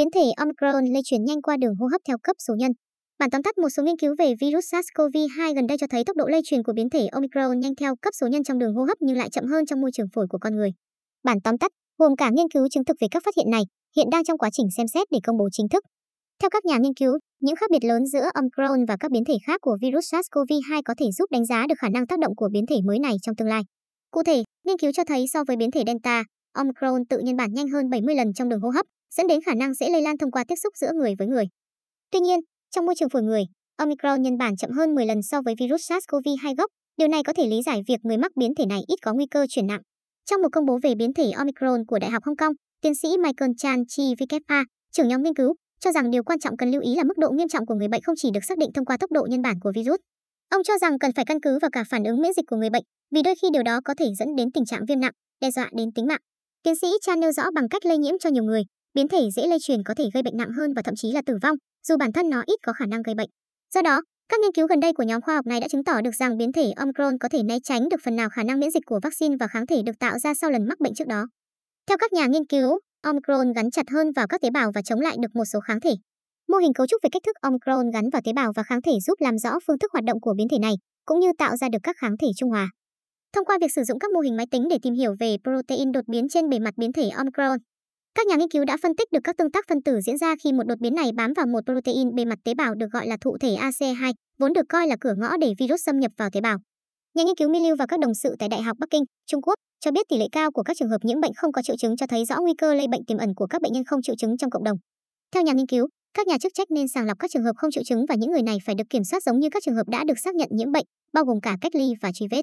Biến thể Omicron lây truyền nhanh qua đường hô hấp theo cấp số nhân. Bản tóm tắt một số nghiên cứu về virus SARS-CoV-2 gần đây cho thấy tốc độ lây truyền của biến thể Omicron nhanh theo cấp số nhân trong đường hô hấp nhưng lại chậm hơn trong môi trường phổi của con người. Bản tóm tắt gồm cả nghiên cứu chứng thực về các phát hiện này, hiện đang trong quá trình xem xét để công bố chính thức. Theo các nhà nghiên cứu, những khác biệt lớn giữa Omicron và các biến thể khác của virus SARS-CoV-2 có thể giúp đánh giá được khả năng tác động của biến thể mới này trong tương lai. Cụ thể, nghiên cứu cho thấy so với biến thể Delta, Omicron tự nhân bản nhanh hơn 70 lần trong đường hô hấp, dẫn đến khả năng dễ lây lan thông qua tiếp xúc giữa người với người. Tuy nhiên, trong môi trường phổi người, Omicron nhân bản chậm hơn 10 lần so với virus SARS-CoV-2 gốc. Điều này có thể lý giải việc người mắc biến thể này ít có nguy cơ chuyển nặng. Trong một công bố về biến thể Omicron của Đại học Hong Kong, tiến sĩ Michael Chan Chi WKA, trưởng nhóm nghiên cứu, cho rằng điều quan trọng cần lưu ý là mức độ nghiêm trọng của người bệnh không chỉ được xác định thông qua tốc độ nhân bản của virus. Ông cho rằng cần phải căn cứ vào cả phản ứng miễn dịch của người bệnh, vì đôi khi điều đó có thể dẫn đến tình trạng viêm nặng, đe dọa đến tính mạng. Tiến sĩ Chan nêu rõ bằng cách lây nhiễm cho nhiều người, biến thể dễ lây truyền có thể gây bệnh nặng hơn và thậm chí là tử vong, dù bản thân nó ít có khả năng gây bệnh. Do đó, các nghiên cứu gần đây của nhóm khoa học này đã chứng tỏ được rằng biến thể Omicron có thể né tránh được phần nào khả năng miễn dịch của vaccine và kháng thể được tạo ra sau lần mắc bệnh trước đó. Theo các nhà nghiên cứu, Omicron gắn chặt hơn vào các tế bào và chống lại được một số kháng thể. Mô hình cấu trúc về cách thức Omicron gắn vào tế bào và kháng thể giúp làm rõ phương thức hoạt động của biến thể này, cũng như tạo ra được các kháng thể trung hòa. Thông qua việc sử dụng các mô hình máy tính để tìm hiểu về protein đột biến trên bề mặt biến thể Omicron, các nhà nghiên cứu đã phân tích được các tương tác phân tử diễn ra khi một đột biến này bám vào một protein bề mặt tế bào được gọi là thụ thể ACE2 vốn được coi là cửa ngõ để virus xâm nhập vào tế bào. Nhà nghiên cứu Miliu và các đồng sự tại Đại học Bắc Kinh, Trung Quốc cho biết tỷ lệ cao của các trường hợp nhiễm bệnh không có triệu chứng cho thấy rõ nguy cơ lây bệnh tiềm ẩn của các bệnh nhân không triệu chứng trong cộng đồng. Theo nhà nghiên cứu, các nhà chức trách nên sàng lọc các trường hợp không triệu chứng và những người này phải được kiểm soát giống như các trường hợp đã được xác nhận nhiễm bệnh, bao gồm cả cách ly và truy vết.